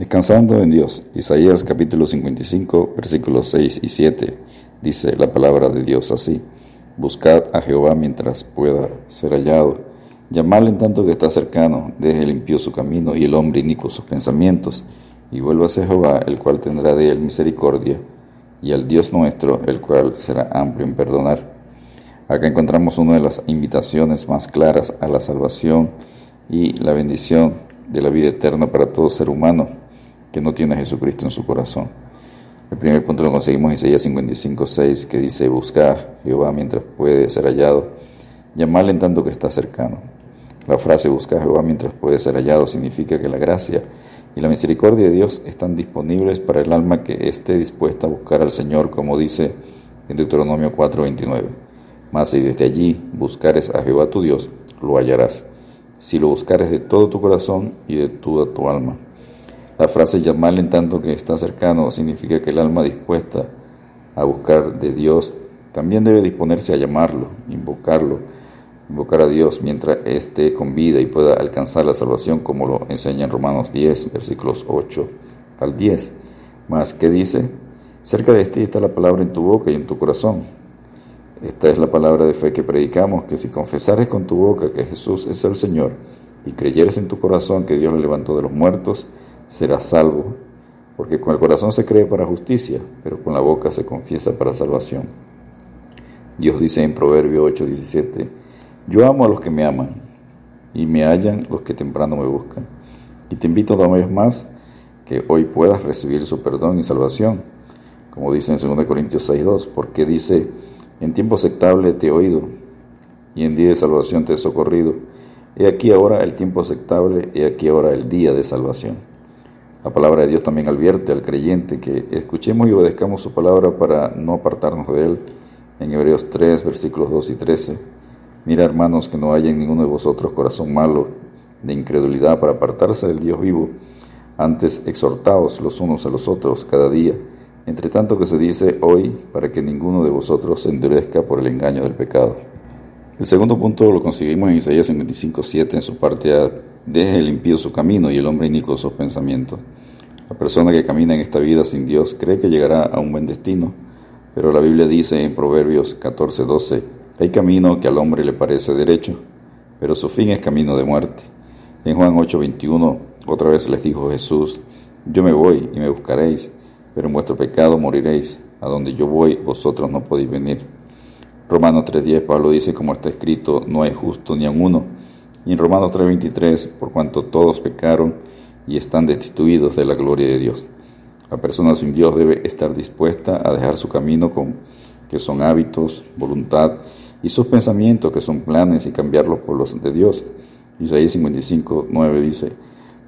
Descansando en Dios. Isaías capítulo 55, versículos 6 y 7. Dice la palabra de Dios así. Buscad a Jehová mientras pueda ser hallado. Llamadle en tanto que está cercano. Deje el impío su camino y el hombre inicuo sus pensamientos. Y vuelva a Jehová, el cual tendrá de él misericordia. Y al Dios nuestro, el cual será amplio en perdonar. Acá encontramos una de las invitaciones más claras a la salvación y la bendición de la vida eterna para todo ser humano que no tiene a Jesucristo en su corazón. El primer punto lo conseguimos en Isaías 55, 6, que dice, busca a Jehová mientras puede ser hallado, llamarle en tanto que está cercano. La frase busca Jehová mientras puede ser hallado significa que la gracia y la misericordia de Dios están disponibles para el alma que esté dispuesta a buscar al Señor, como dice en Deuteronomio 4:29. Mas si desde allí buscares a Jehová tu Dios, lo hallarás, si lo buscares de todo tu corazón y de toda tu alma. La frase llamarle en tanto que está cercano significa que el alma dispuesta a buscar de Dios también debe disponerse a llamarlo, invocarlo, invocar a Dios mientras esté con vida y pueda alcanzar la salvación como lo enseña en Romanos 10, versículos 8 al 10. Más que dice, cerca de ti está la palabra en tu boca y en tu corazón. Esta es la palabra de fe que predicamos, que si confesares con tu boca que Jesús es el Señor y creyeres en tu corazón que Dios le levantó de los muertos, será salvo, porque con el corazón se cree para justicia, pero con la boca se confiesa para salvación. Dios dice en Proverbio 8:17, yo amo a los que me aman, y me hallan los que temprano me buscan. Y te invito una vez más que hoy puedas recibir su perdón y salvación, como dice en 2 Corintios 6:2, porque dice, en tiempo aceptable te he oído, y en día de salvación te he socorrido. He aquí ahora el tiempo aceptable, he aquí ahora el día de salvación. La palabra de Dios también advierte al creyente que escuchemos y obedezcamos su palabra para no apartarnos de él. En Hebreos 3, versículos 2 y 13. Mira, hermanos, que no haya en ninguno de vosotros corazón malo de incredulidad para apartarse del Dios vivo. Antes exhortaos los unos a los otros cada día, entre tanto que se dice hoy, para que ninguno de vosotros se endurezca por el engaño del pecado. El segundo punto lo conseguimos en Isaías 55, 7, en su parte A Deje el impío su camino y el hombre inico sus pensamientos. La persona que camina en esta vida sin Dios cree que llegará a un buen destino, pero la Biblia dice en Proverbios 14:12, hay camino que al hombre le parece derecho, pero su fin es camino de muerte. En Juan 8:21 otra vez les dijo Jesús, yo me voy y me buscaréis, pero en vuestro pecado moriréis, a donde yo voy vosotros no podéis venir. Romanos 3:10 Pablo dice como está escrito, no hay justo ni a uno y en Romanos 3:23, por cuanto todos pecaron y están destituidos de la gloria de Dios. La persona sin Dios debe estar dispuesta a dejar su camino con que son hábitos, voluntad y sus pensamientos que son planes y cambiarlos por los de Dios. Isaías 55:9 dice,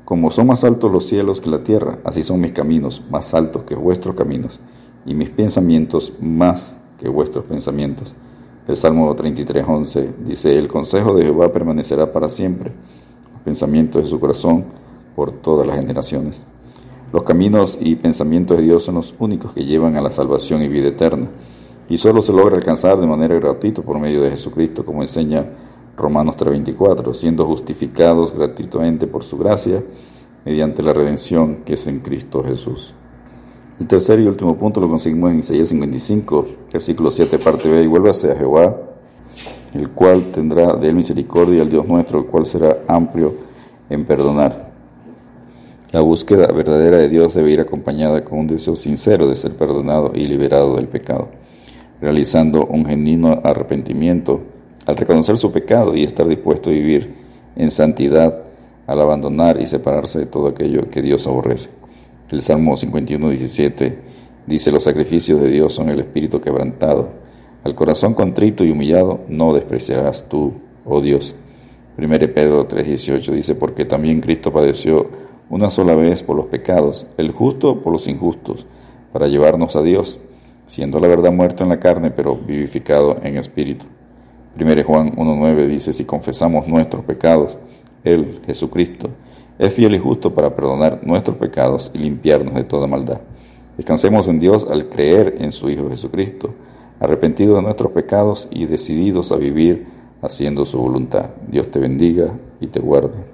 como son más altos los cielos que la tierra, así son mis caminos más altos que vuestros caminos, y mis pensamientos más que vuestros pensamientos. El Salmo 33.11 dice, el consejo de Jehová permanecerá para siempre, los pensamientos de su corazón por todas las generaciones. Los caminos y pensamientos de Dios son los únicos que llevan a la salvación y vida eterna, y solo se logra alcanzar de manera gratuita por medio de Jesucristo, como enseña Romanos 3.24, siendo justificados gratuitamente por su gracia, mediante la redención que es en Cristo Jesús. El tercer y último punto lo conseguimos en Isaías 55, versículo 7, parte B, y vuélvase a Jehová, el cual tendrá de él misericordia al Dios nuestro, el cual será amplio en perdonar. La búsqueda verdadera de Dios debe ir acompañada con un deseo sincero de ser perdonado y liberado del pecado, realizando un genuino arrepentimiento al reconocer su pecado y estar dispuesto a vivir en santidad al abandonar y separarse de todo aquello que Dios aborrece. El Salmo 51, 17 dice, los sacrificios de Dios son el espíritu quebrantado. Al corazón contrito y humillado no despreciarás tú, oh Dios. 1 Pedro 3:18 dice, porque también Cristo padeció una sola vez por los pecados, el justo por los injustos, para llevarnos a Dios, siendo la verdad muerto en la carne, pero vivificado en espíritu. 1 Juan 1:9 dice, si confesamos nuestros pecados, Él, Jesucristo, es fiel y justo para perdonar nuestros pecados y limpiarnos de toda maldad. Descansemos en Dios al creer en su Hijo Jesucristo, arrepentidos de nuestros pecados y decididos a vivir haciendo su voluntad. Dios te bendiga y te guarde.